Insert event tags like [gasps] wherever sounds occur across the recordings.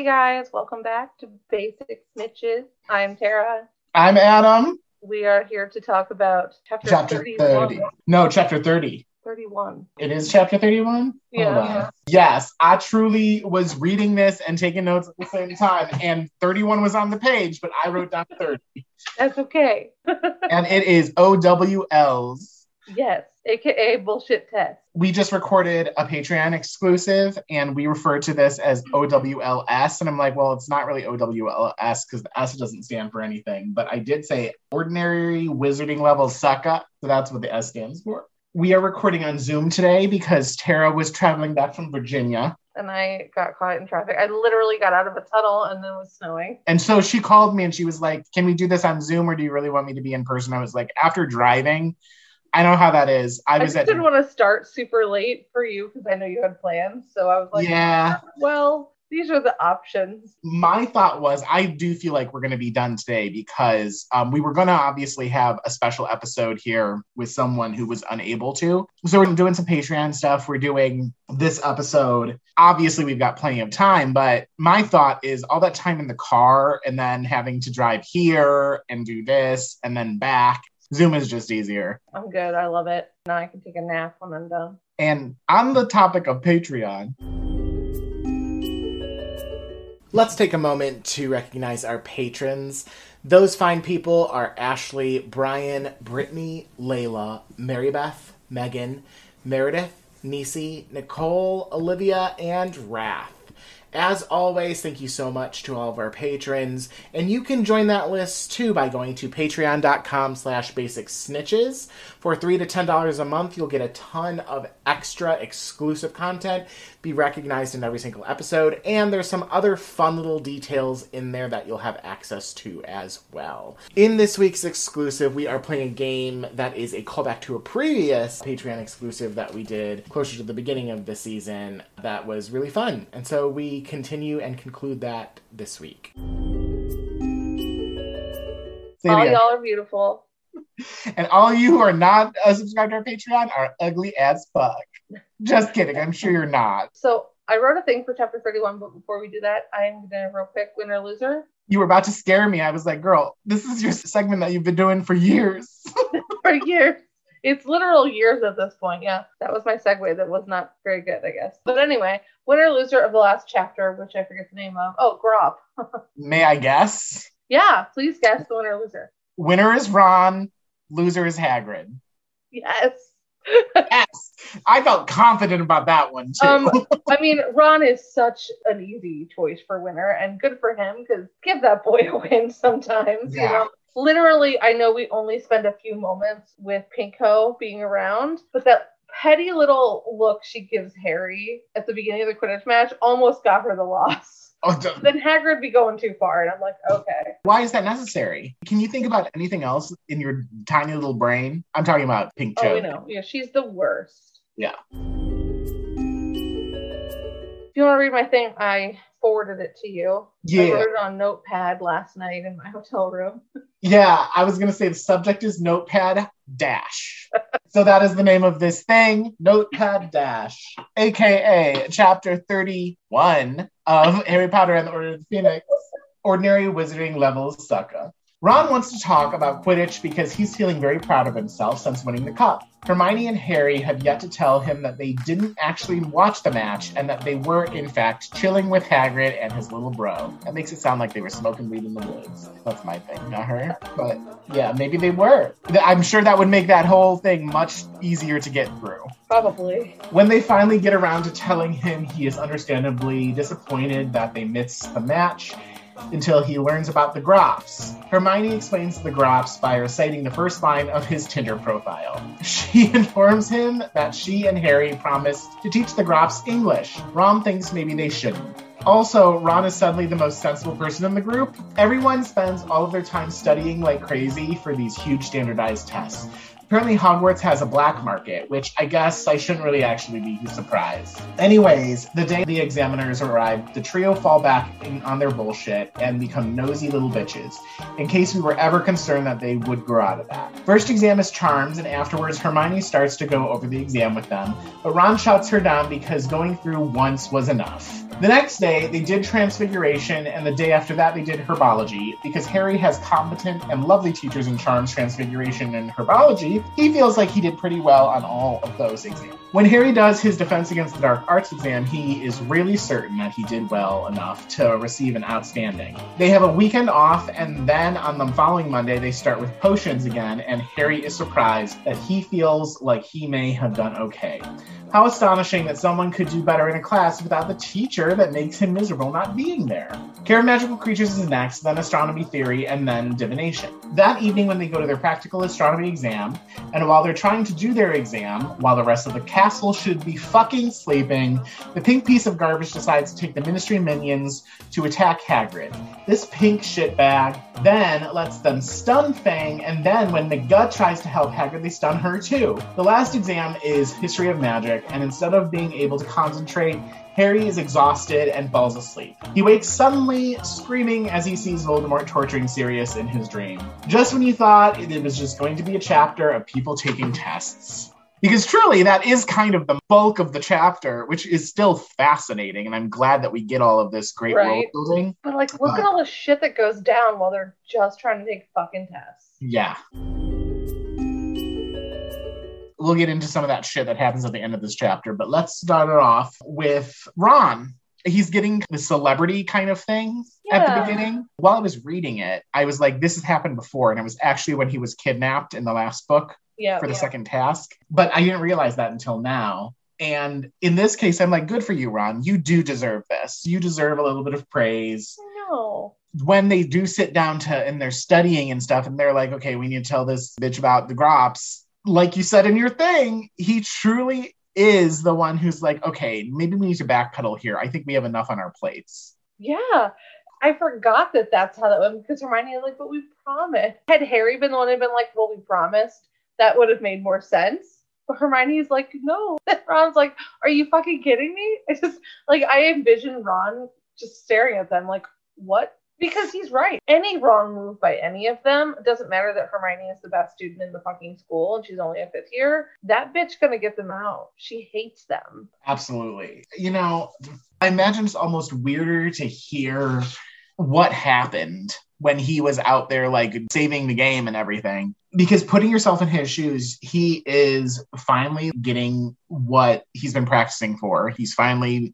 Hey guys, welcome back to Basic Snitches. I'm Tara. I'm Adam. We are here to talk about chapter, Chapter 31. 30. No, chapter 30. 31. It is chapter 31? Yeah. Yes, I truly was reading this and taking notes at the same time, and 31 was on the page, but I wrote down 30. That's okay. [laughs] and it is OWLs. yes, aka bullshit test. We just recorded a Patreon exclusive, and we refer to this as OWLS. And I'm like, well, it's not really OWLS because the S doesn't stand for anything. But I did say ordinary wizarding level sucka. So that's what the S stands for. We are recording on Zoom today because Tara was traveling back from Virginia. And I got caught in traffic. I literally got out of a tunnel and then it was snowing. And so she called me and she was like, Can we do this on Zoom or do you really want me to be in person? I was like, After driving, I know how that is. I I was didn't want to start super late for you because I know you had plans. So I was like, Yeah. well, these are the options. my thought was I do feel like we're going to be done today because um, we were going to obviously have a special episode here with someone who was unable to. So we're doing some Patreon stuff. We're doing this episode. Obviously, we've got plenty of time, but my thought is all that time in the car and then having to drive here and do this and then back. Zoom is just easier. I'm good. I love it. Now I can take a nap when I'm done. And on the topic of Patreon, let's take a moment to recognize our patrons. Those fine people are Ashley, Brian, Brittany, Layla, Marybeth, Megan, Meredith, Nisi, Nicole, Olivia, and Wrath. As always, thank you so much to all of our patrons, and you can join that list too by going to patreon.com slash basic snitches. For three to ten dollars a month, you'll get a ton of extra exclusive content, be recognized in every single episode, and there's some other fun little details in there that you'll have access to as well. In this week's exclusive, we are playing a game that is a callback to a previous Patreon exclusive that we did closer to the beginning of the season that was really fun. And so we continue and conclude that this week. Say All again. y'all are beautiful. And all you who are not uh, subscribed to our Patreon are ugly as fuck. Just kidding. I'm sure you're not. So I wrote a thing for chapter 31, but before we do that, I'm gonna real quick winner loser You were about to scare me. I was like, girl, this is your segment that you've been doing for years. [laughs] for years. It's literal years at this point. Yeah, that was my segue. That was not very good, I guess. But anyway, winner loser of the last chapter, which I forget the name of. Oh, Grawp. [laughs] May I guess? Yeah, please guess the winner loser. Winner is Ron, loser is Hagrid. Yes. Yes, I felt confident about that one too. Um, [laughs] I mean, Ron is such an easy choice for winner, and good for him because give that boy a win sometimes. You Yeah. know, literally, I know we only spend a few moments with Pinko being around, but that petty little look she gives Harry at the beginning of the Quidditch match almost got her the loss. [laughs] Oh, Then Hagrid be going too far, and I'm like, okay. why is that necessary? Can you think about anything else in your tiny little brain? I'm talking about Pink Oh, we know. Yeah, she's the worst. Yeah. You want to read my thing, I forwarded it to you. Yeah. I wrote it on Notepad last night in my hotel room. yeah. I was gonna say the subject is Notepad Dash. so that is the name of this thing, Notepad Dash, aka Chapter 31 of Harry Potter and the Order of the Phoenix. Ordinary Wizarding Level Sucka. Ron wants to talk about Quidditch because he's feeling very proud of himself since winning the cup. Hermione and Harry have yet to tell him that they didn't actually watch the match and that they were, in fact, chilling with Hagrid and his little bro. That makes it sound like they were smoking weed in the woods. That's my thing, not her. But yeah, maybe they were. I'm sure that would make that whole thing much easier to get through. Probably. When they finally get around to telling him, he is understandably disappointed that they missed the match until he learns about the Grawps. Hermione explains the Grawps by reciting the first line of his Tinder profile. She [laughs] informs him that she and Harry promised to teach the Grawps English. Ron thinks maybe they shouldn't. Also, Ron is suddenly the most sensible person in the group. Everyone spends all of their time studying like crazy for these huge standardized tests. Apparently, Hogwarts has a black market, which I guess I shouldn't really actually be surprised. Anyways, the day the examiners arrive, the trio fall back on their bullshit and become nosy little bitches, in case we were ever concerned that they would grow out of that. First exam is charms, and afterwards, Hermione starts to go over the exam with them, but Ron shuts her down because going through once was enough. The next day, they did Transfiguration, and the day after that, they did Herbology. Because Harry has competent and lovely teachers in Charms, Transfiguration, and Herbology, he feels like he did pretty well on all of those exams. When Harry does his Defense Against the Dark Arts exam, he is really certain that he did well enough to receive an outstanding. They have a weekend off, and then on the following Monday, they start with potions again, and Harry is surprised that he feels like he may have done okay. How astonishing that someone could do better in a class without the teacher that makes him miserable not being there. Care of Magical Creatures is next, then Astronomy Theory, and then Divination. That evening, when they go to their practical astronomy exam, and while they're trying to do their exam, while the rest of the castle should be fucking sleeping, the pink piece of garbage decides to take the Ministry minions to attack Hagrid. This pink shitbag then lets them stun Fang, and then when McGut tries to help Hagrid, they stun her too. The last exam is History of Magic, and instead of being able to concentrate, Harry is exhausted and falls asleep. He wakes suddenly, screaming as he sees Voldemort torturing Sirius in his dream. Just when you thought it was just going to be a chapter of people taking tests. Because truly, that is kind of the bulk of the chapter, which is still fascinating. And I'm glad that we get all of this great Right. world building. But like, look But- at all the shit that goes down while they're just trying to take fucking tests. Yeah. We'll get into some of that shit that happens at the end of this chapter, but let's start it off with Ron. He's getting the celebrity kind of thing at the beginning. While I was reading it, I was like, this has happened before. And it was actually when he was kidnapped in the last book Yeah. for the yeah. second task. But I didn't realize that until now. And in this case, I'm like, good for you, Ron. You do deserve this. You deserve a little bit of praise No. when they do sit down to and they're studying and stuff and they're like okay we need to tell this bitch about the grawps like you said in your thing he truly is the one who's like okay maybe we need to backpedal here i think we have enough on our plates Yeah. I forgot that that's how that went because Hermione was like, but we promised. Had Harry been the one who'd been like, well, we promised, that would have made more sense. But Hermione's like, no. [laughs] Ron's like, are you fucking kidding me? I just, like, I envision Ron just staring at them like, what? Because he's right. Any wrong move by any of them, doesn't matter that Hermione is the best student in the fucking school and she's only a fifth year, that bitch gonna get them out. She hates them. absolutely you know i imagine it's almost weirder to hear what happened when he was out there like saving the game and everything because putting yourself in his shoes he is finally getting what he's been practicing for he's finally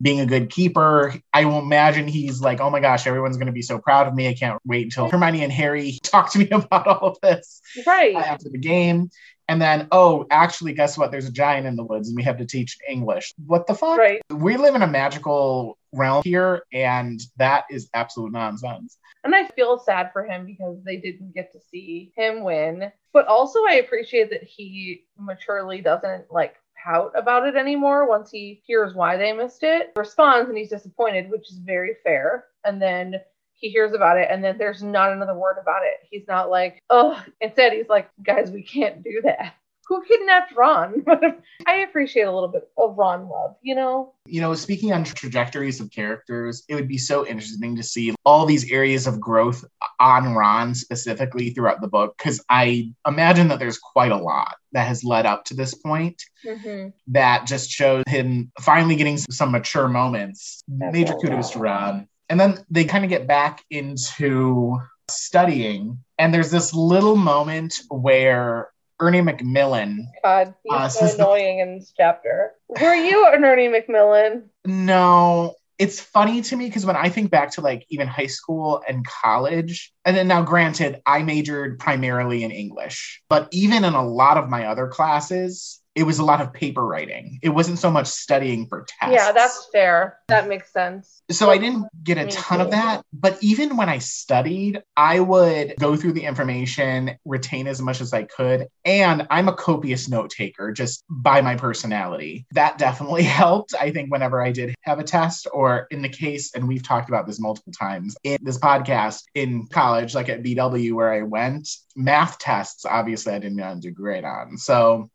being a good keeper. I will imagine he's like oh my gosh everyone's going to be so proud of me. I can't wait until hermione and harry [laughs] talk to me about all of this Right. Uh, after the game. And then oh actually guess what? There's a giant in the woods and we have to teach english. What the fuck? Right. we live in a magical realm here and that is absolute nonsense. And I feel sad for him because they didn't get to see him win. But also, I appreciate that he maturely doesn't like pout about it anymore once he hears why they missed it. Responds and he's disappointed, which is very fair. And then he hears about it, and then there's not another word about it. He's not like, oh, instead, he's like, guys, we can't do that. Who kidnapped Ron? [laughs] I appreciate a little bit of Ron love, you know? you know speaking on trajectories of characters it would be so interesting to see all these areas of growth on ron specifically throughout the book because i imagine that there's quite a lot that has led up to this point Mm-hmm. that just shows him finally getting some mature moments. Major Definitely. kudos to Ron. And then they kind of get back into studying, and there's this little moment where Ernie Macmillan. God, he's Uh, so so- annoying in this chapter. Were you an Ernie Macmillan? No, it's funny to me because when I think back to like even high school and college, and then now granted, I majored primarily in English, but even in a lot of my other classes, it was a lot of paper writing. It wasn't so much studying for tests. Yeah, that's fair. That makes sense. so I didn't get a ton of that, but even when I studied, I would go through the information, retain as much as I could, and I'm a copious note taker just by my personality. That definitely [laughs] helped. I think whenever I did have a test, or in the case, and we've talked about this multiple times in this podcast in college, like at BW where I went, math tests, obviously I didn't do great on. So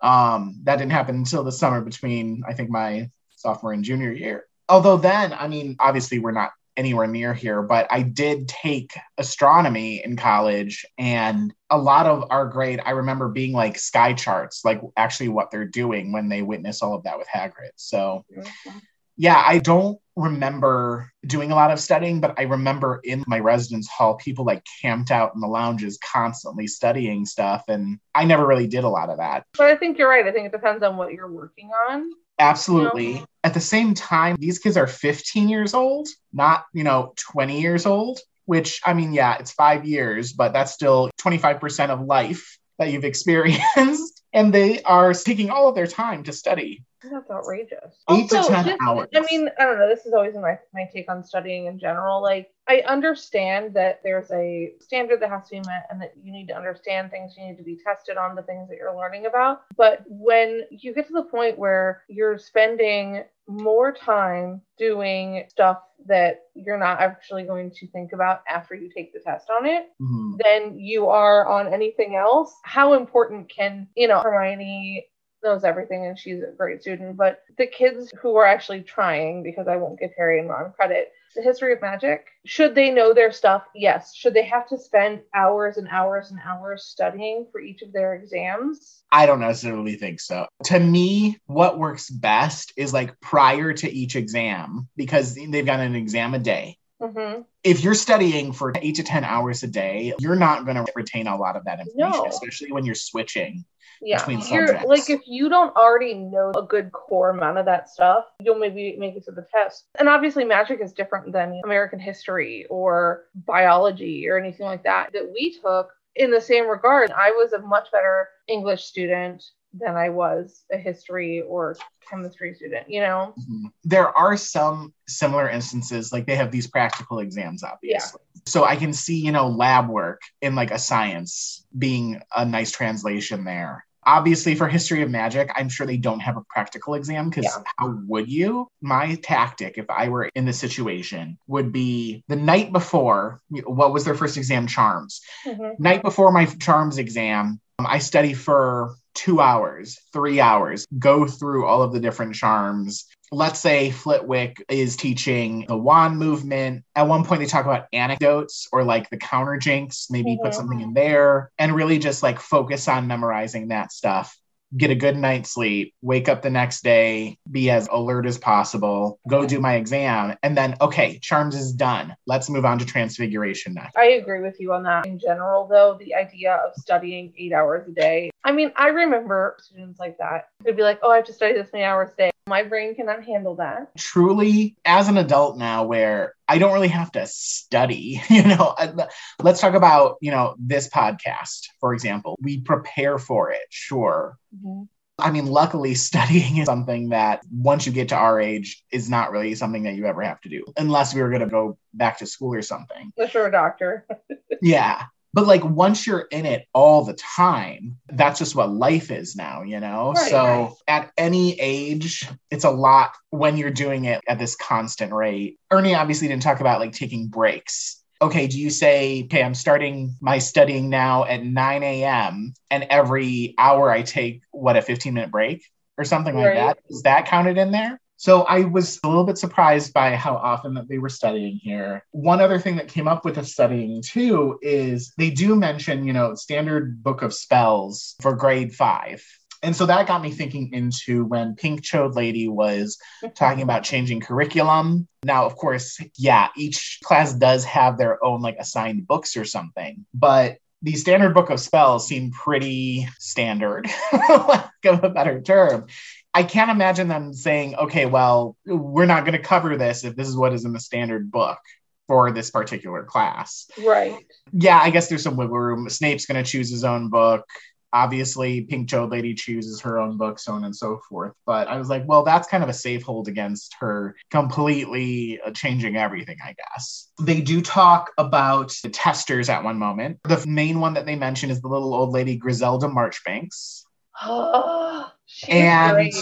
um, that didn't happen until the summer between, I think, my sophomore and junior year. Although then, I mean, obviously we're not anywhere near here, but I did take astronomy in college and a lot of our grade, I remember being like sky charts, like actually what they're doing when they witness all of that with Hagrid. So Yeah, I don't remember doing a lot of studying, but I remember in my residence hall, people like camped out in the lounges constantly studying stuff. And I never really did a lot of that. But I think you're right. I think it depends on what you're working on. Absolutely. You know? At the same time, these kids are 15 years old, not, you know, 20 years old, which I mean, yeah, it's five years, but that's still 25% of life that you've [laughs] experienced. and they are taking all of their time to study. That's outrageous. Eight to Also, 10 just- hours. I mean, I don't know. This is always my, my take on studying in general. Like, I understand that there's a standard that has to be met and that you need to understand things, you need to be tested on the things that you're learning about. But when you get to the point where you're spending more time doing stuff that you're not actually going to think about after you take the test on it, Mhm. than you are on anything else. How important can, you know, Hermione knows everything and she's a great student, but the kids who are actually trying, because I won't give Harry and Ron credit, the history of magic, should they know their stuff? Yes. Should they have to spend hours and hours and hours studying for each of their exams? I don't necessarily think so. To me, what works best is like prior to each exam because they've got an exam a day. Hmm If you're studying for eight to 10 hours a day, you're not going to retain a lot of that information, No. especially when you're switching. Yeah. Between You're subjects. like if you don't already know a good core amount of that stuff, you'll maybe make it to the test. And obviously magic is different than American history or biology or anything like that that we took in the same regard. I was a much better English student than I was a history or chemistry student, you know? Mhm. There are some similar instances, like they have these practical exams, obviously. So I can see, you know, lab work in like a science being a nice translation there. Obviously, for history of magic, I'm sure they don't have a practical exam because Yeah. how would you? My tactic, if I were in this situation, would be the night before. What was their first exam? Charms. Mhm. Night before my charms exam, I study for two hours, three hours, go through all of the different charms. Let's say Flitwick is teaching the wand movement. At one point, they talk about anecdotes or like the counter jinx, maybe put Mhm. something in there and really just like focus on memorizing that stuff. Get a good night's sleep, wake up the next day, be as alert as possible, go do my exam, and then, okay, charms is done. Let's move on to transfiguration next. I agree with you on that. In general, though, the idea of studying eight hours a day. I mean, I remember students like that who'd be like, oh, I have to study this many hours a day. My brain cannot handle that. truly as an adult now where I don't really have to study, [laughs] you know. I- Let's talk about, you know, this podcast, for example. We prepare for it, sure. Mm-hmm. I mean, luckily, [laughs] studying is something that once you get to our age is not really something that you ever have to do, unless we were going to go back to school or something. Unless you're a doctor. [laughs] Yeah. But like once you're in it all the time, that's just what life is now, you know? Right, so right. at any age, it's a lot when you're doing it at this constant rate. Ernie obviously didn't talk about like taking breaks. Okay, do you say, okay, I'm starting my studying now at 9 a.m. and every hour I take what a 15 minute break or something like Right. that? Is that counted in there? So I was a little bit surprised by how often that they were studying here. One other thing that came up with the studying too is they do mention, you know, standard book of spells for grade five. And so that got me thinking into when Pink Chode Lady was talking about changing curriculum. Now, of course, yeah, each class does have their own like assigned books or something, but the standard book of spells seem pretty standard, [laughs] lack of a better term. I can't imagine them saying, okay, well, we're not going to cover this if this is what is in the standard book for this particular class. Right. Yeah, I guess there's some wiggle room. Snape's going to choose his own book. Obviously, Pink Chode Lady chooses her own book, so on and so forth. But I was like, well, that's kind of a safe hold against her completely uh, changing everything, I guess. They do talk about the testers at one moment. The main one that they mention is the little old lady Griselda Marchbanks. [gasps] And- great.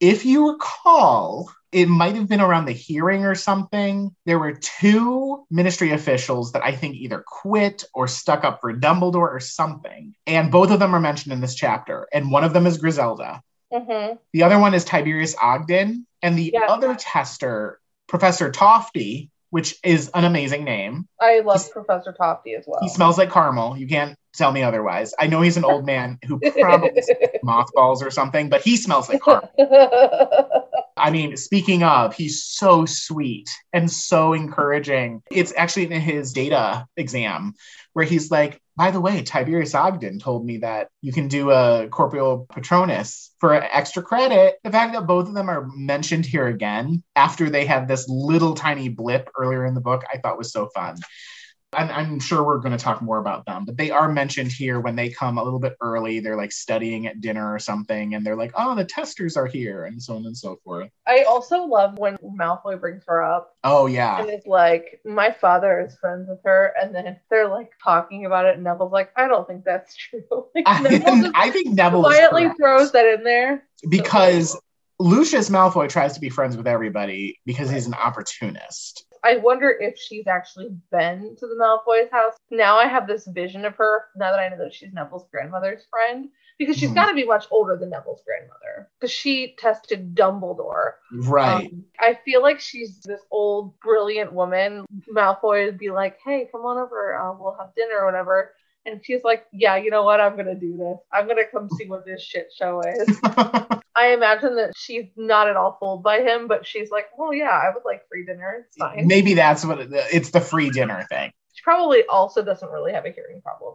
if you recall, it might have been around the hearing or something. There were two ministry officials that I think either quit or stuck up for Dumbledore or something. And both of them are mentioned in this chapter. And one of them is Griselda. Mhm. The other one is Tiberius Ogden. And the Yeah. other tester, Professor Tofty, which is an amazing name. I love Professor Tofty as well. He smells like caramel. You can't tell me otherwise. I know he's an old man who probably [laughs] mothballs or something, but he smells like caramel. [laughs] I mean, speaking of, he's so sweet and so encouraging. It's actually in his DADA exam where he's like, by the way, Tiberius Ogden told me that you can do a corporeal patronus for extra credit. The fact that both of them are mentioned here again after they had this little tiny blip earlier in the book, I thought was so fun. I'm, I'm sure we're going to talk more about them, but they are mentioned here when they come a little bit early. They're like studying at dinner or something, and they're like, "Oh, the testers are here," and so on and so forth. I also love when Malfoy brings her up. Oh yeah, and it's like my father is friends with her, and then they're like talking about it, and Neville's like, "I don't think that's true." [laughs] like, I, [laughs] I, think Neville quietly throws that in there because. So Lucius Malfoy tries to be friends with everybody because he's an opportunist. I wonder if she's actually been to the Malfoy's house. Now I have this vision of her, now that I know that she's Neville's grandmother's friend, because she's mm. got to be much older than Neville's grandmother, because she tested Dumbledore. Right. Um, I feel like she's this old, brilliant woman. Malfoy would be like, hey, come on over, uh, we'll have dinner or whatever. And she's like, yeah, you know what? I'm going to do this. I'm going to come see what this shit show is. [laughs] I imagine that she's not at all fooled by him, but she's like, well, yeah, I would like free dinner. It's fine." Maybe that's what it, it's the free dinner thing. She probably also doesn't really have a hearing problem.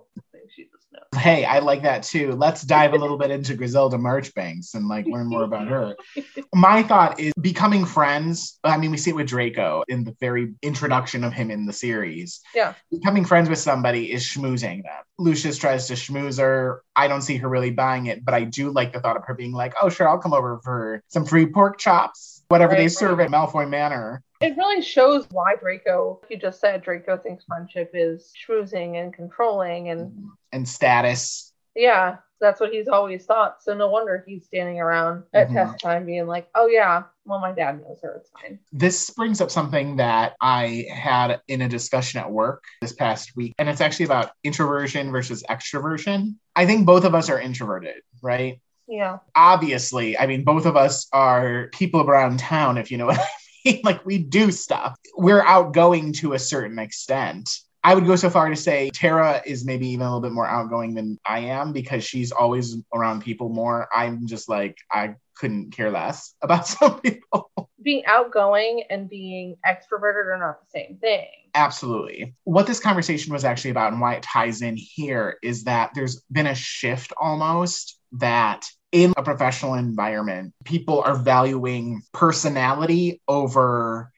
She just knows. Hey, I like that too. Let's dive a little bit into Griselda Marchbanks and like learn more about her. [laughs] My thought is becoming friends. I mean, we see it with Draco in the very introduction of him in the series. Yeah. Becoming friends with somebody is schmoozing them. Lucius tries to schmooze her. I don't see her really buying it, but I do like the thought of her being like, oh, sure, I'll come over for some free pork chops, whatever right, they serve at Malfoy Manor. It really shows why Draco, you just said, Draco thinks friendship is schmoozing and controlling and and status. Yeah, that's what he's always thought. So no wonder he's standing around at mm-hmm. test time being like, oh, yeah, well, my dad knows her. It's fine. This brings up something that I had in a discussion at work this past week, and it's actually about introversion versus extroversion. I think both of us are introverted, right? Yeah. Obviously, I mean, both of us are people around town, if you know [laughs] what I mean. like, we do stuff. We're outgoing to a certain extent. I would go so far to say Tara is maybe even a little bit more outgoing than I am because she's always around people more. I'm just like, I couldn't care less [laughs] about some people. Being outgoing and being extroverted are not the same thing. Absolutely. What this conversation was actually about and why it ties in here is that there's been a shift almost that in a professional environment, people are valuing personality over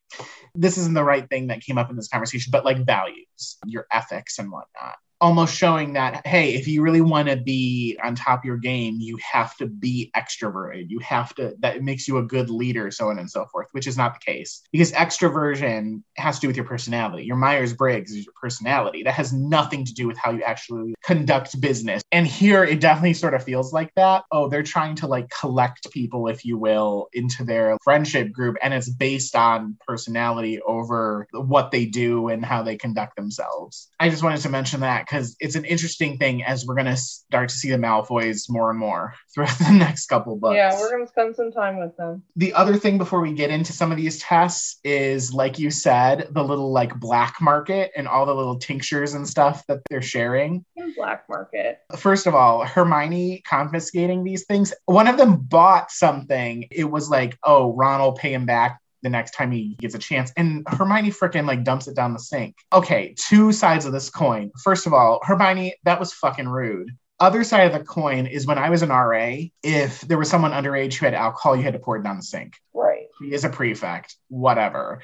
this isn't the right thing that came up in this conversation, but like values, your ethics and whatnot almost showing that hey if you really want to be on top of your game you have to be extroverted. You have to that makes you a good leader so on and so forth which is not the case. Because extroversion has to do with your personality. Your myers-briggs is your personality. That has nothing to do with how you actually conduct business. And here it definitely sort of feels like that. Oh they're trying to like collect people if you will into their friendship group and it's based on personality over what they do and how they conduct themselves. I just wanted to mention that because it's an interesting thing as we're going to start to see the Malfoys more and more [laughs] throughout the next couple books. Yeah, we're going to spend some time with them. The other thing before we get into some of these tests is, like you said, the little like black market and all the little tinctures and stuff that they're sharing. In black market. First of all, Hermione confiscating these things. One of them bought something. It was like, oh, Ron will pay him back the next time he gets a chance. And Hermione freaking like dumps it down the sink. Okay, two sides of this coin. First of all, Hermione, that was fucking rude. Other side of the coin is when I was an RA, if there was someone underage who had alcohol, you had to pour it down the sink. Right. He is a prefect, whatever.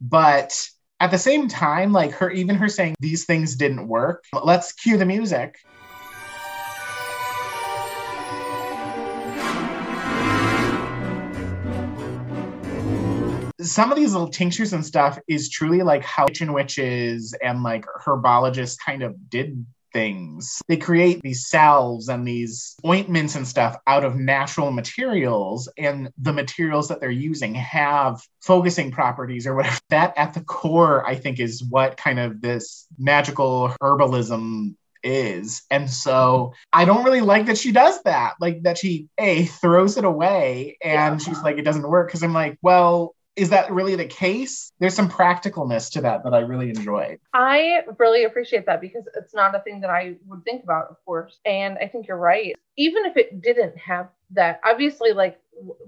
But at the same time, like her, even her saying these things didn't work. Let's cue the music. Some of these little tinctures and stuff is truly like how kitchen witches and like herbologists kind of did things. They create these salves and these ointments and stuff out of natural materials, and the materials that they're using have focusing properties or whatever. That at the core, I think, is what kind of this magical herbalism is. And so I don't really like that she does that. Like that she A throws it away and yeah. she's like, it doesn't work. Cause I'm like, well, is that really the case? There's some practicalness to that that I really enjoyed. I really appreciate that because it's not a thing that I would think about, of course. And I think you're right. Even if it didn't have that, obviously, like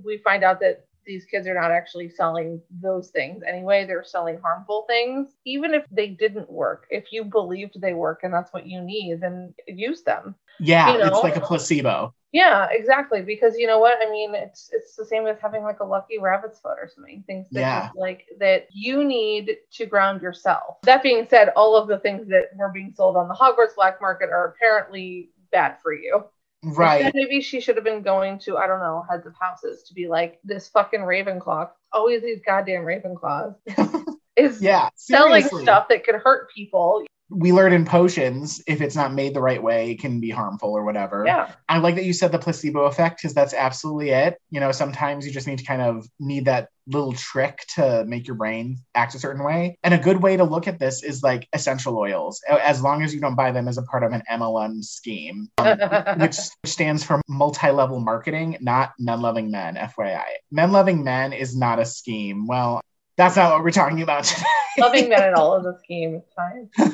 we find out that these kids are not actually selling those things anyway. They're selling harmful things. Even if they didn't work, if you believed they work and that's what you need, then use them. Yeah, You know? it's like a placebo. Yeah, exactly. Because you know what? I mean, it's it's the same as having like a lucky rabbit's foot or something. Things that Yeah. just, like that you need to ground yourself. That being said, all of the things that were being sold on the Hogwarts black market are apparently bad for you. Right. Instead, maybe she should have been going to, I don't know, heads of houses to be like, this fucking Ravenclaw, always these goddamn Ravenclaws, [laughs] is Yeah. selling stuff that could hurt people. We learn in potions, if it's not made the right way, it can be harmful or whatever. Yeah. I like that you said the placebo effect because that's absolutely it. You know, sometimes you just need to kind of need that little trick to make your brain act a certain way. And a good way to look at this is like essential oils, as long as you don't buy them as a part of an MLM scheme, um, [laughs] which stands for multi level marketing, not men loving men, FYI. Men loving men is not a scheme. Well, that's not what we're talking about today. Loving men at all is a scheme. It's fine. [laughs]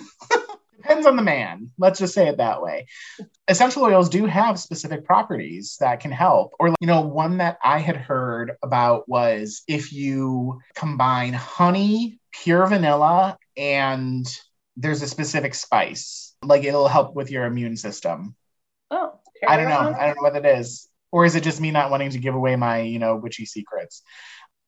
Depends on the man. Let's just say it that way. Essential oils do have specific properties that can help. Or, you know, one that I had heard about was if you combine honey, pure vanilla, and there's a specific spice, like it'll help with your immune system. Oh, I don't know. I don't know what it is. Or is it just me not wanting to give away my, you know, witchy secrets?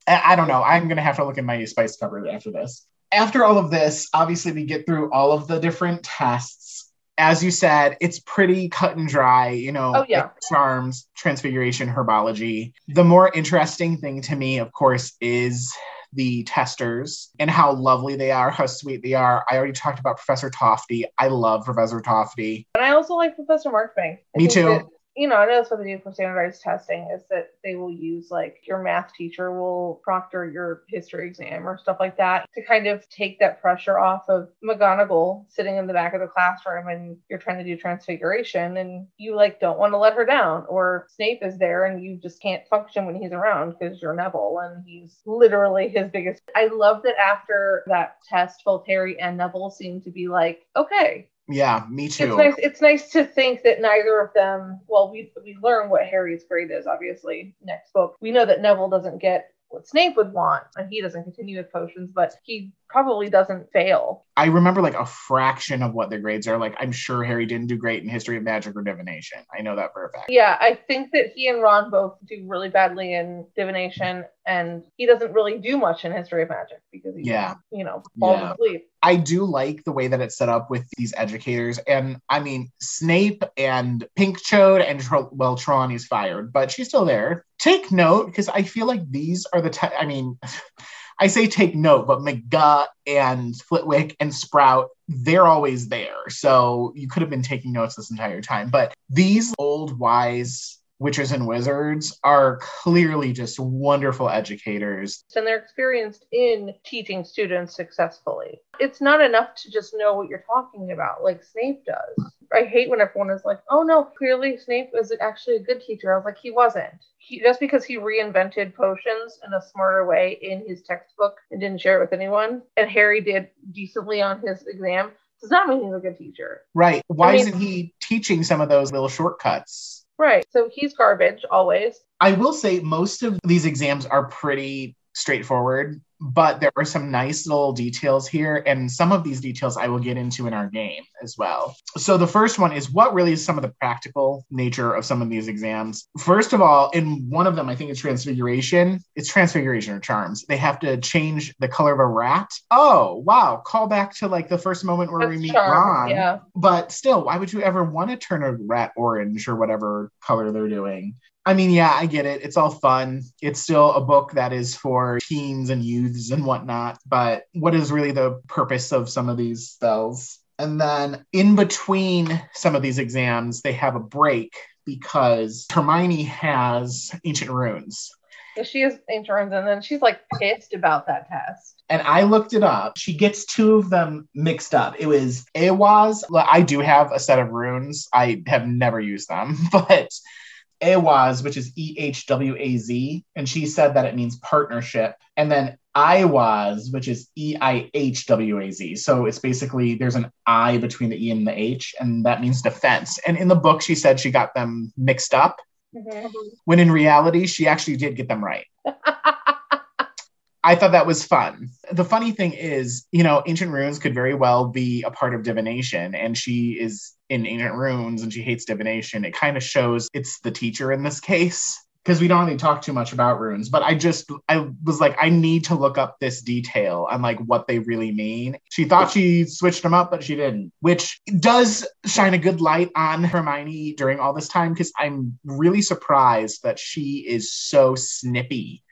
I I don't know. I'm going to have to look in my spice cupboard after this. After all of this, obviously, we get through all of the different tests. As you said, it's pretty cut and dry, you know, Oh, yeah. charms, transfiguration, herbology. The more interesting thing to me, of course, is the testers and how lovely they are, how sweet they are. I already talked about Professor Tofty. I love Professor Tofty. And I also like Professor Marchbank. I Me too. that, you know, I know that's what they do for standardized testing is that they will use like your math teacher will proctor your history exam or stuff like that to kind of take that pressure off of McGonagall sitting in the back of the classroom and you're trying to do transfiguration and you like don't want to let her down or Snape is there and you just can't function when he's around because you're Neville and he's literally his biggest. I love that after that test, both Harry and Neville seem to be like, okay, Yeah, me too. it's nice. It's nice to think that neither of them. Well, we we learn what Harry's grade is. Obviously, next book we know that Neville doesn't get what Snape would want, and he doesn't continue with potions, but he probably doesn't fail. I remember like a fraction of what their grades are. Like, I'm sure Harry didn't do great in history of magic or divination. I know that for a fact. Yeah, I think that he and Ron both do really badly in divination, and he doesn't really do much in history of magic because he, Yeah. you know, falls Yeah. asleep. I do like the way that it's set up with these educators. And I mean, Snape and Pink Chode and well, Trelawney's fired, but she's still there. Take note because I feel like these are the, I mean, I say take note, but McGutt and Flitwick and Sprout, they're always there. So you could have been taking notes this entire time. But these old wise witches and wizards are clearly just wonderful educators. and they're experienced in teaching students successfully. It's not enough to just know what you're talking about, like Snape does. I hate when everyone is like, "Oh no, clearly Snape is actually a good teacher." I was like, "He wasn't. He, just because he reinvented potions in a smarter way in his textbook and didn't share it with anyone, and Harry did decently on his exam, does not mean he's a good teacher." Right. Why I mean- isn't he teaching some of those little shortcuts? Right. So he's garbage always. I will say most of these exams are pretty straightforward, but there are some nice little details here. And some of these details I will get into in our game as well. So the first one is what really is some of the practical nature of some of these exams. First of all, in one of them, I think it's transfiguration. It's transfiguration or charms. They have to change the color of a rat. Oh, wow. Call back to like the first moment where we meet charm. Ron Yeah. but still, why would you ever want to turn a rat orange or whatever color they're doing? I mean, yeah, I get it. It's all fun. It's still a book that is for teens and youths and whatnot. But what is really the purpose of some of these spells? And then in between some of these exams, they have a break because Hermione has ancient runes. So she has ancient runes, and then she's like pissed about that test. and I looked it up. She gets two of them mixed up. It was Ehwaz. I do have a set of runes. I have never used them, [laughs] but Ehwaz, which is E H W A Z, and she said that it means partnership. And then Eihwaz, which is E I H W A Z. So it's basically there's an I between the E and the H, and that means defense. And in the book, she said she got them mixed up Mhm. when in reality, she actually did get them right. [laughs] I thought that was fun. The funny thing is, you know, ancient runes could very well be a part of divination, and she is in ancient runes and she hates divination. It kind of shows it's the teacher in this case because we don't really talk too much about runes but i just i was like i need to look up this detail and like what they really mean she thought she switched them up but she didn't which does shine a good light on hermione during all this time because i'm really surprised that she is so snippy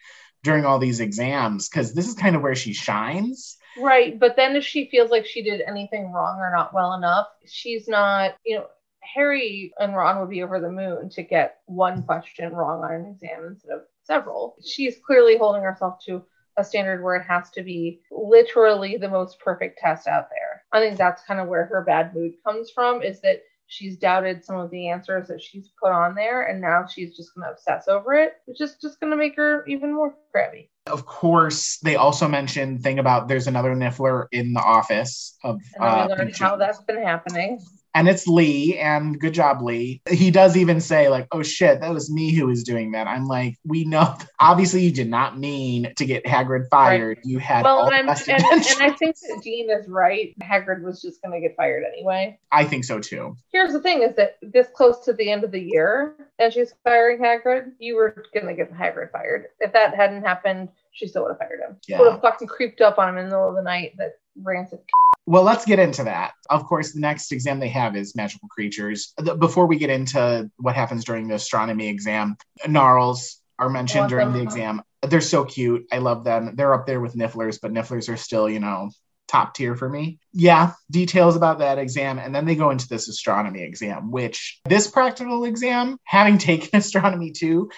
during all these exams because this is kind of where she shines. Right. But then if she feels like she did anything wrong or not well enough, she's not, you know, Harry and Ron would be over the moon to get one question wrong on an exam instead of several. She's clearly holding herself to a standard where it has to be literally the most perfect test out there. I think that's kind of where her bad mood comes from is that she's doubted some of the answers that she's put on there and now she's just going to obsess over it which is just going to make her even more crabby of course they also mentioned thing about there's another niffler in the office of and we uh, learned how that's been happening and it's Lee, and good job, Lee. He does even say, like, oh shit, that was me who was doing that. I'm like, we know, [laughs] obviously, you did not mean to get Hagrid fired. Right. You had well, and, and, and, I think that Dean is right. Hagrid was just going to get fired anyway. I think so too. Here's the thing: is that this close to the end of the year, and she's firing Hagrid, you were going to get Hagrid fired. If that hadn't happened, she still would have fired him. Yeah. Would have fucking creeped up on him in the middle of the night. That rancid well, let's get into that. Of course, the next exam they have is magical creatures. Before we get into what happens during the astronomy exam, Knarls are mentioned during the exam. They're so cute. I love them. They're up there with Nifflers, but Nifflers are still, you know, top tier for me. Yeah, details about that exam. And then they go into this astronomy exam, which this practical exam, having taken [laughs] astronomy too,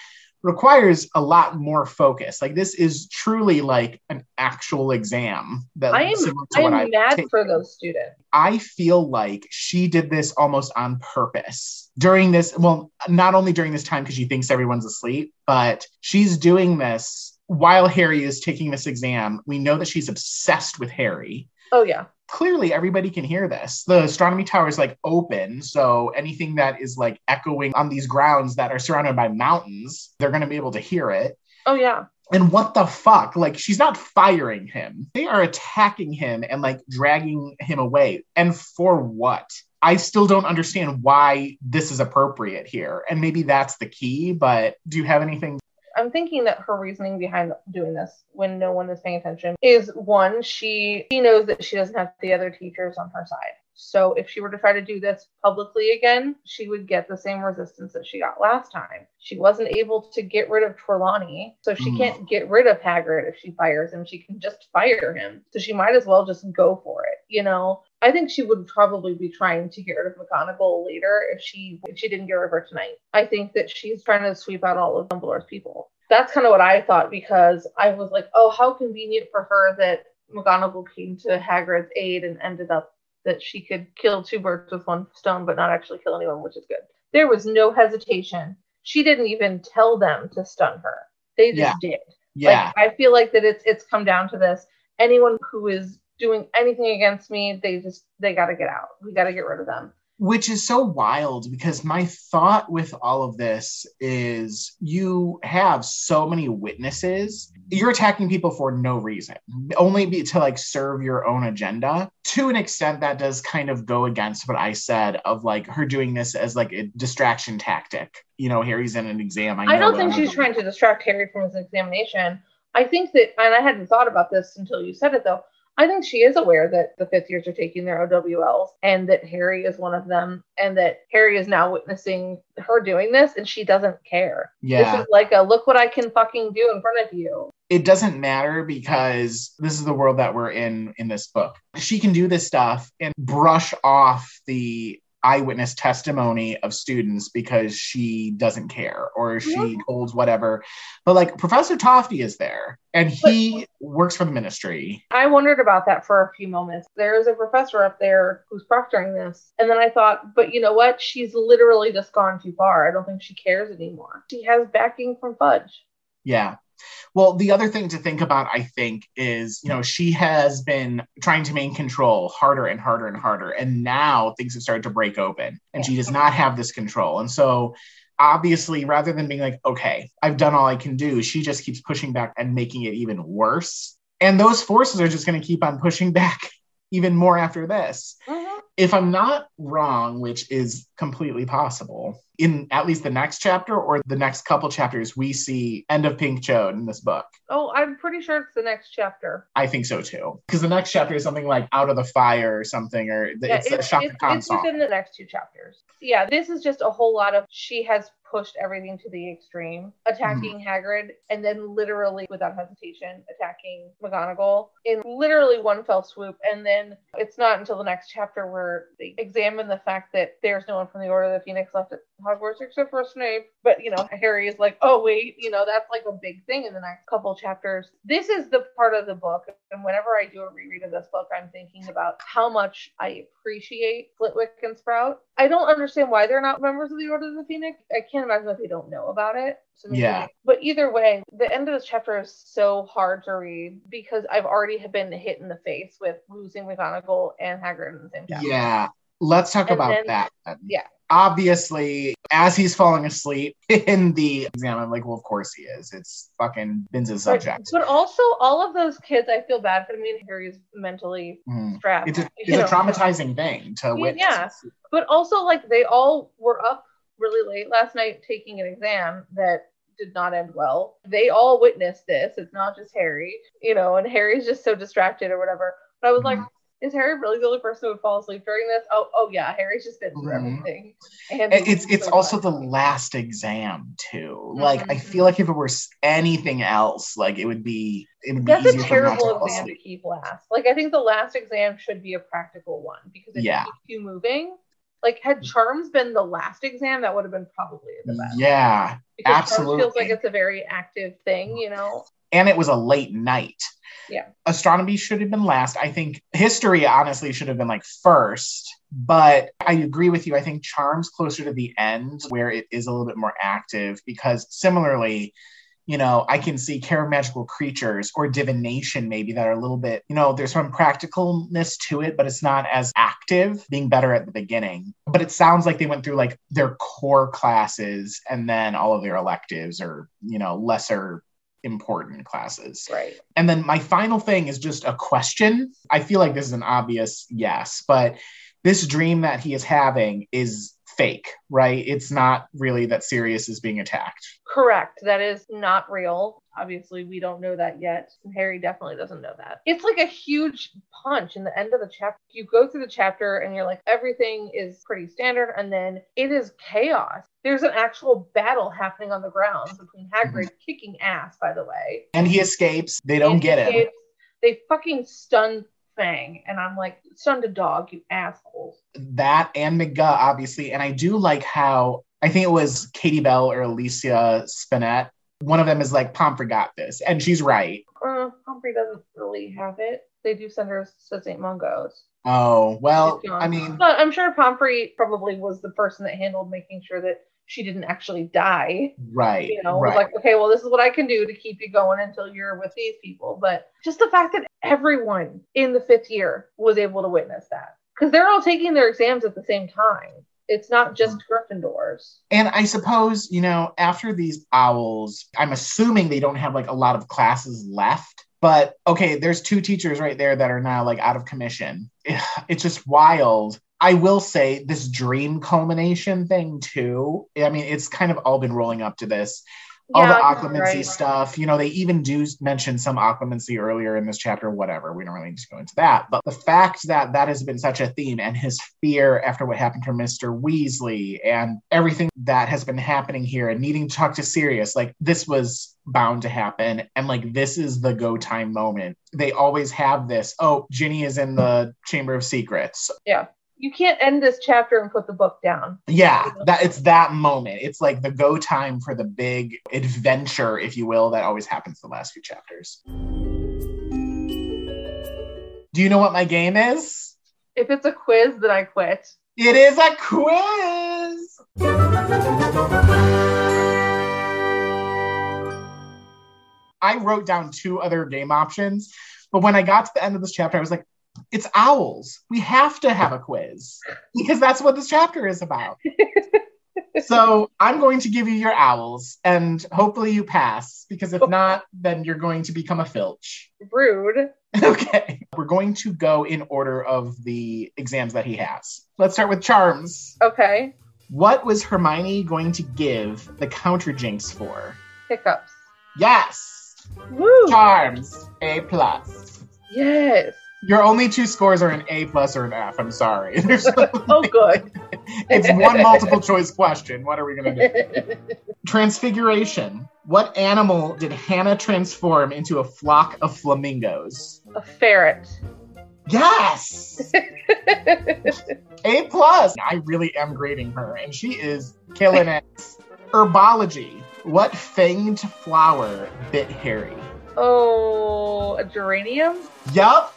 requires a lot more focus. Like this is truly like an actual exam. That I am, I am mad for those students. I feel like she did this almost on purpose during this. Well, not only during this time because she thinks everyone's asleep, but she's doing this while Harry is taking this exam. We know that she's obsessed with Harry. Oh yeah clearly everybody can hear this. The astronomy tower is like open, so anything that is like echoing on these grounds that are surrounded by mountains, they're going to be able to hear it. Oh yeah. And what the fuck? Like she's not firing him. They are attacking him and like dragging him away. And for what? I still don't understand why this is appropriate here. And maybe that's the key, but do you have anything I'm thinking that her reasoning behind doing this when no one is paying attention is one, she she knows that she doesn't have the other teachers on her side. So if she were to try to do this publicly again, she would get the same resistance that she got last time. She wasn't able to get rid of Trelawney, so she mm. can't get rid of Hagrid if she fires him. She can just fire him. So she might as well just go for it, you know? I think she would probably be trying to get rid of McGonagall later if she if she didn't get rid of her tonight. I think that she's trying to sweep out all of Dumbledore's people. That's kind of what I thought because I was like, oh, how convenient for her that McGonagall came to Hagrid's aid and ended up that she could kill two birds with one stone, but not actually kill anyone, which is good. There was no hesitation. She didn't even tell them to stun her. They just yeah. did. Yeah. Like, I feel like that it's it's come down to this. Anyone who is doing anything against me, they just they got to get out. We got to get rid of them. Which is so wild because my thought with all of this is you have so many witnesses. You're attacking people for no reason, only be, to like serve your own agenda. To an extent, that does kind of go against what I said of like her doing this as like a distraction tactic. You know, Harry's in an exam. I, I don't think she's trying to distract Harry from his examination. I think that, and I hadn't thought about this until you said it though. I think she is aware that the fifth years are taking their OWLs and that Harry is one of them and that Harry is now witnessing her doing this and she doesn't care. Yeah. This is like a look what I can fucking do in front of you. It doesn't matter because this is the world that we're in in this book. She can do this stuff and brush off the eyewitness testimony of students because she doesn't care or she yeah. holds whatever. But like Professor Tofty is there and he but, works for the ministry. I wondered about that for a few moments. There is a professor up there who's proctoring this. And then I thought, but you know what? She's literally just gone too far. I don't think she cares anymore. She has backing from Fudge. Yeah. Well, the other thing to think about, I think, is you know she has been trying to maintain control harder and harder and harder, and now things have started to break open, and she does not have this control, and so obviously, rather than being like, okay, I've done all I can do, she just keeps pushing back and making it even worse. And those forces are just going to keep on pushing [laughs] back even more after this. Mhm. If I'm not wrong, which is completely possible, in at least the next chapter or the next couple chapters, we see end of Pink Chode in this book. Oh, I'm pretty sure it's the next chapter. I think so too. Because the next chapter is something like Out of the Fire or something, or the, Yeah, it's, a it's, Chaka it's, it's within the next two chapters. Yeah, this is just a whole lot of she has pushed everything to the extreme, attacking Mm-hmm. Hagrid, and then literally, without hesitation, attacking McGonagall in literally one fell swoop. And then it's not until the next chapter where they examine the fact that there's no one from the Order of the Phoenix left at Hogwarts except for Snape. But you know, Harry is like, oh wait, you know, that's like a big thing in the next couple chapters. This is the part of the book, and whenever I do a reread of this book, I'm thinking about how much I appreciate Flitwick and Sprout. I don't understand why they're not members of the Order of the Phoenix. I can't imagine that they don't know about it. So maybe- Yeah. But either way, the end of this chapter is so hard to read because I've already have been hit in the face with losing McGonagall and Hagrid in the same chapter. Yeah. Let's talk And about then- that. then. yeah. Obviously, as he's falling asleep [laughs] in the exam, I'm like, well, of course he is. It's fucking Binns's But, subject. but also, all of those kids, I feel bad for. I mean, Harry's mentally Mhm. strapped. It's a, it's a traumatizing thing to witness. yeah. But also, like, they all were up really late last night taking an exam that did not end well. They all witnessed this. It's not just Harry, you know, and Harry's just so distracted or whatever. But I was like, Mhm. Is Harry really the only person who would fall asleep during this? Oh, oh yeah, Harry's just been through Mhm. everything. And It's it's so also fun. the last exam too. Like I Mhm. feel like if it were anything else, like it would be it would be That's a easier for him not to terrible fall exam to keep last. Like I think the last exam should be a practical one because it Yeah. keeps you moving. Like had charms been the last exam, that would have been probably the best. Yeah, because Charms feels like it's a very active thing, you know. And it was a late night. Yeah. Astronomy should have been last. I think history honestly should have been like first, but I agree with you. I think charms closer to the end where it is a little bit more active because similarly, you know, I can see care of magical creatures or divination maybe that are a little bit, you know, there's some practicalness to it, but it's not as active, being better at the beginning. But it sounds like they went through like their core classes and then all of their electives or, you know, lesser important classes. Right. And then my final thing is just a question. I feel like this is an obvious yes, but this dream that he is having is fake, right? It's not really that Sirius is being attacked. Correct. That is not real. Obviously, we don't know that yet. Harry definitely doesn't know that. It's like a huge punch in the end of the chapter. You go through the chapter and you're like, everything is pretty standard. And then it is chaos. There's an actual battle happening on the ground between Hagrid mm-hmm. kicking ass, by the way. And he escapes. They don't And get they- They fucking stun Fang. And I'm like, stunned a dog, you assholes. That and McGuh, obviously. And I do like how I think it was Katie Bell or Alicia Spinnet. One of them is like, Pomfrey got this. And she's right. Uh, Pomfrey doesn't really have it. They do send her to St. Mungo's. Oh, well, I mean, But I'm sure Pomfrey probably was the person that handled making sure that she didn't actually die. right. You know, right. like, okay, well, this is what I can do to keep you going until you're with these people. But just the fact that everyone in the fifth year was able to witness that because they're all taking their exams at the same time. It's not just mm-hmm. Gryffindors. And I suppose, you know, after these owls, I'm assuming they don't have like a lot of classes left. But okay, there's two teachers right there that are now like out of commission. [sighs] It's just wild. I will say this dream culmination thing too. I mean, it's kind of all been rolling up to this. All the occlumency right. stuff, you know, they even do mention some occlumency earlier in this chapter, whatever. We don't really need to go into that. But the fact that that has been such a theme and his fear after what happened to Mr. Weasley and everything that has been happening here and needing to talk to Sirius, like this was bound to happen. And like this is the go time moment. They always have this. Oh, Ginny is in the Chamber of Secrets. You can't end this chapter and put the book down. Yeah, that it's that moment. It's like the go time for the big adventure, if you will, that always happens the last few chapters. Do you know what my game is? If it's a quiz, then I quit. It is a quiz. I wrote down two other game options, but when I got to the end of this chapter, I was like, it's owls. We have to have a quiz because that's what this chapter is about. [laughs] so I'm going to give you your owls, and hopefully you pass, because if not, then you're going to become a filch. Rude. [laughs] Okay. We're going to go in order of the exams that he has. Let's start with charms. Okay. What was Hermione going to give the counter jinx for? Hiccups. Yes. Woo. Charms. A plus. Yes. Your only two scores are an A plus or an F. I'm sorry. [laughs] [laughs] Oh, good. it's one multiple choice question. What are we going to do? [laughs] Transfiguration. What animal did Hannah transform into a flock of flamingos? A ferret. Yes! A plus. I really am grading her, and she is killing it. Herbology. What fanged flower bit Harry? oh, a geranium? Yup.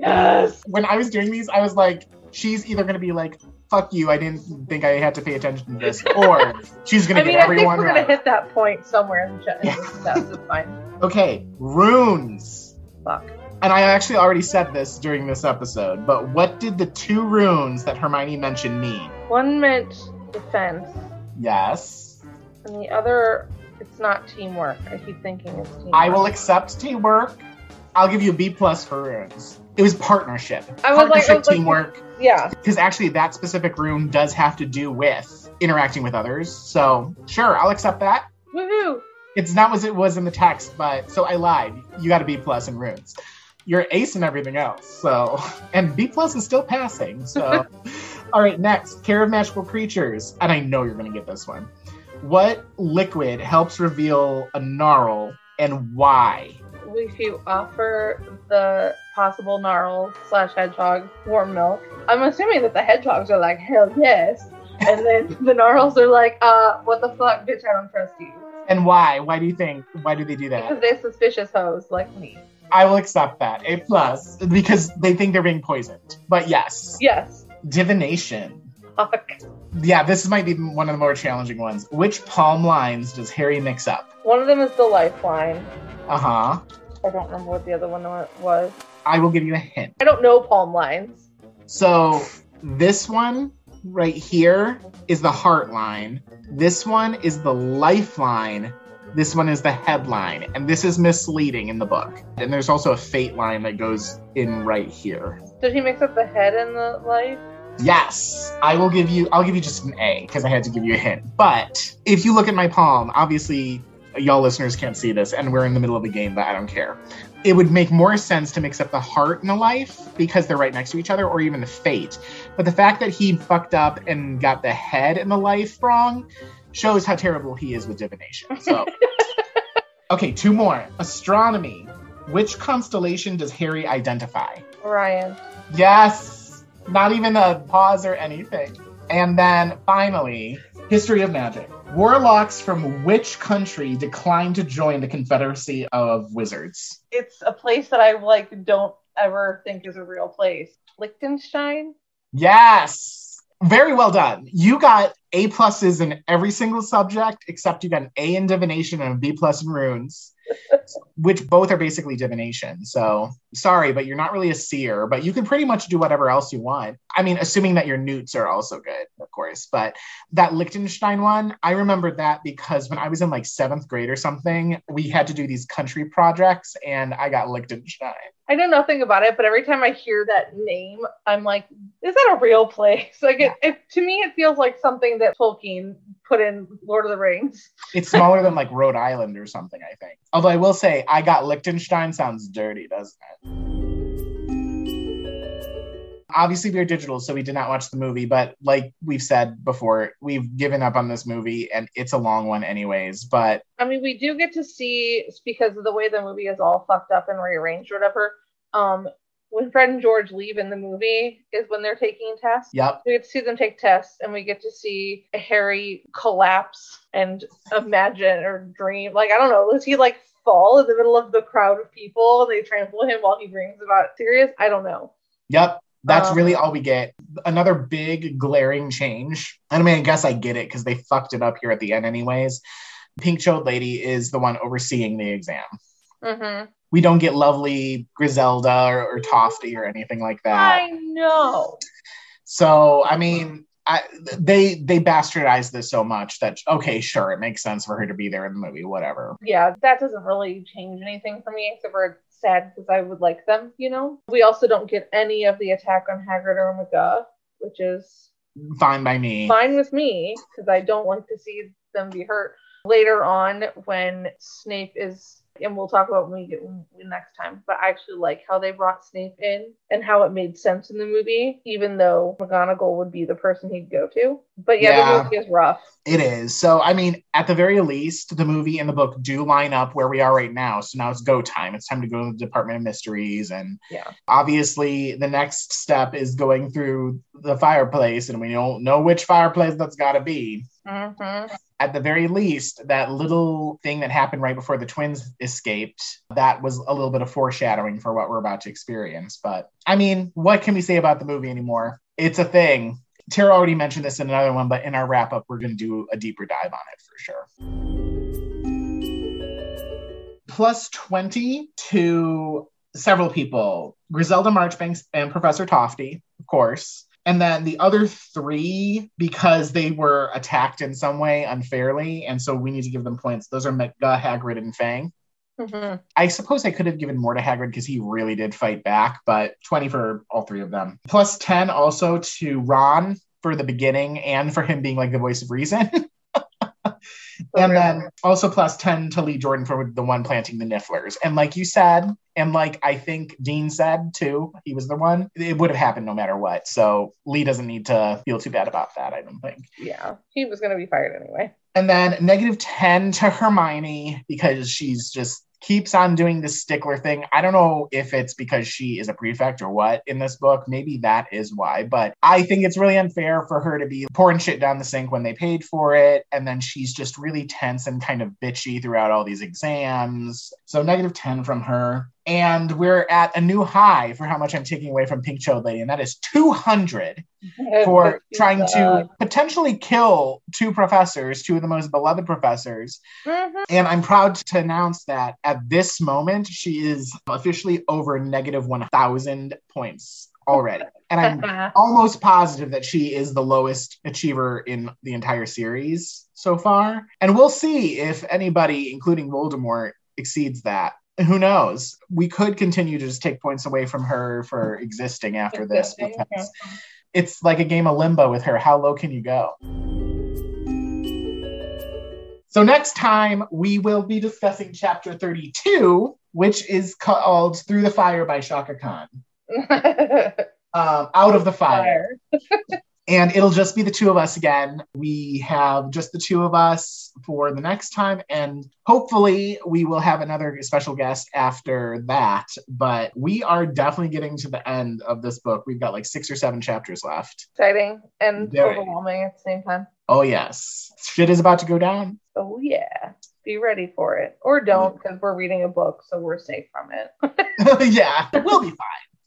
Yes. When I was doing these, I was like, she's either going to be like, fuck you, I didn't think I had to pay attention to this, [laughs] or she's going I to mean, get I think everyone we're right. gonna hit that point somewhere in the chat. [laughs] That's fine. Okay, runes. Fuck. And I actually already said this during this episode, but what did the two runes that Hermione mentioned mean? One meant defense, Yes. and the other, it's not teamwork. I keep thinking it's teamwork. I will accept teamwork. I'll give you a B plus for runes. It was partnership. I was like- I partnership, was like- teamwork. Yeah. Because actually, that specific rune does have to do with interacting with others. So, sure, I'll accept that. Woohoo. It's not what it was in the text, but so I lied. You got a B plus in runes. You're ace in everything else. So, and B plus is still passing. So, [laughs] all right, next, care of magical creatures, and I know you're gonna get this one. What liquid helps reveal a Knarl, and why? If you offer the possible Knarl slash hedgehog warm milk, I'm assuming that the hedgehogs are like, hell yes. And then [laughs] the Knarls are like, uh, what the fuck, bitch, I don't trust you. And why? Why do you think? Why do they do that? Because they're suspicious hoes like me. I will accept that a plus because they think they're being poisoned. But yes, Yes. divination. Fuck. Yeah, this might be one of the more challenging ones. Which palm lines does Harry mix up? One of them is the lifeline. Uh huh. I don't remember what the other one was. I will give you a hint. I don't know palm lines. So this one right here is the heart line. This one is the lifeline. This one is the headline. And this is misleading in the book. And there's also a fate line that goes in right here. Did he mix up the head and the life? Yes, I will give you. I'll give you just an A because I had to give you a hint. But if you look at my palm, obviously y'all listeners can't see this, and we're in the middle of a game, but I don't care. It would make more sense to mix up the heart and the life because they're right next to each other, or even the fate. But the fact that he fucked up and got the head and the life wrong shows how terrible he is with divination. So, [laughs] okay, two more. Astronomy. Which constellation does Harry identify? Orion. Yes, not even a pause or anything. And then finally, history of magic. Warlocks from which country declined to join the Confederacy of Wizards? It's a place that I like don't ever think is a real place. Liechtenstein? Yes. Very well done. You got A pluses in every single subject, except you got an A in divination and a B plus in runes, which both are basically divination. So sorry, but you're not really a seer, but you can pretty much do whatever else you want. I mean, assuming that your newts are also good, of course. But that Liechtenstein one, I remember that because when I was in like seventh grade or something, we had to do these country projects and I got Liechtenstein. I know nothing about it, but every time I hear that name, I'm like, is that a real place? [laughs] Like, it, it to me, it feels like something that Tolkien put in Lord of the Rings. [laughs] It's smaller than like Rhode Island or something, I think. Although I will say, I got Liechtenstein sounds dirty, doesn't it? Obviously, we are digital, so we did not watch the movie, but like we've said before, we've given up on this movie and it's a long one, anyways. But I mean, we do get to see because of the way the movie is all fucked up and rearranged or whatever. Um, when Fred and George leave in the movie is when they're taking tests. yep, We get to see them take tests, and we get to see Harry collapse and imagine or dream. Like I don't know, does he like fall in the middle of the crowd of people and they trample him while he dreams about Sirius? I don't know. yep. That's Um, really all we get. Another big glaring change. And I mean, I guess I get it because they fucked it up here at the end, anyways. Pink Chode Lady is the one overseeing the exam. hmm We don't get lovely Griselda or, or Tofty or anything like that. I know. So, I mean, I, they they bastardized this so much that okay, sure, it makes sense for her to be there in the movie, whatever. Yeah, that doesn't really change anything for me, except for it's sad because I would like them, you know? We also don't get any of the attack on Hagrid or McGuff, which is Fine by me. fine with me because I don't like to see them be hurt. Later on, when Snape is, and we'll talk about when we get next time, but I actually like how they brought Snape in and how it made sense in the movie, even though McGonagall would be the person he'd go to. But yeah, Yeah. the movie is rough. It is. So, I mean, at the very least, the movie and the book do line up where we are right now. So now it's go time. It's time to go to the Department of Mysteries. And Yeah. obviously, the next step is going through the fireplace, and we don't know which fireplace that's got to be. Hmm At the very least, that little thing that happened right before the twins escaped, that was a little bit of foreshadowing for what we're about to experience. But I mean, what can we say about the movie anymore? It's a thing. Tara already mentioned this in another one, but in our wrap up, we're going to do a deeper dive on it for sure. Plus 20 to several people Griselda Marchbanks and Professor Tofty, of course. And then the other three, because they were attacked in some way unfairly, and so we need to give them points. Those are Mega, Hagrid, and Fang. hmm I suppose I could have given more to Hagrid because he really did fight back, but 20 for all three of them. Plus 10 also to Ron for the beginning and for him being like the voice of reason. [laughs] and then also plus 10 to Lee Jordan for the one planting the nifflers. And like you said, and like I think Dean said too, he was the one, it would have happened no matter what. So Lee doesn't need to feel too bad about that, I don't think. Yeah, he was going to be fired anyway. And then negative 10 to Hermione because she's just keeps on doing this stickler thing. I don't know if it's because she is a prefect or what in this book. Maybe that is why, but I think it's really unfair for her to be pouring shit down the sink when they paid for it. And then she's just really tense and kind of bitchy throughout all these exams. So negative 10 from her. And we're at a new high for how much I'm taking away from Pink Chode Lady, and that is 200 [laughs] for trying to potentially kill two professors, two of the most beloved professors. Mhm. And I'm proud to announce that at this moment, she is officially over negative 1,000 points already. And I'm [laughs] almost positive that she is the lowest achiever in the entire series so far. And we'll see if anybody, including Voldemort, exceeds that. Who knows? We could continue to just take points away from her for existing after this because it's like a game of limbo with her. How low can you go? So next time we will be discussing chapter 32, which is called Through the Fire by Chaka Khan. [laughs] Um, out of the fire. Fire. [laughs] And it'll just be the two of us again. We have just the two of us for the next time. And hopefully we will have another special guest after that. But we are definitely getting to the end of this book. We've got like six or seven chapters left. Exciting and Very. overwhelming at the same time. Oh, yes. Shit is about to go down. Oh yeah. Be ready for it. Or don't, because we're reading a book, so we're safe from it. [laughs] yeah, we'll be fine.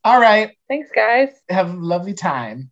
All right. Thanks, guys. Have a lovely time.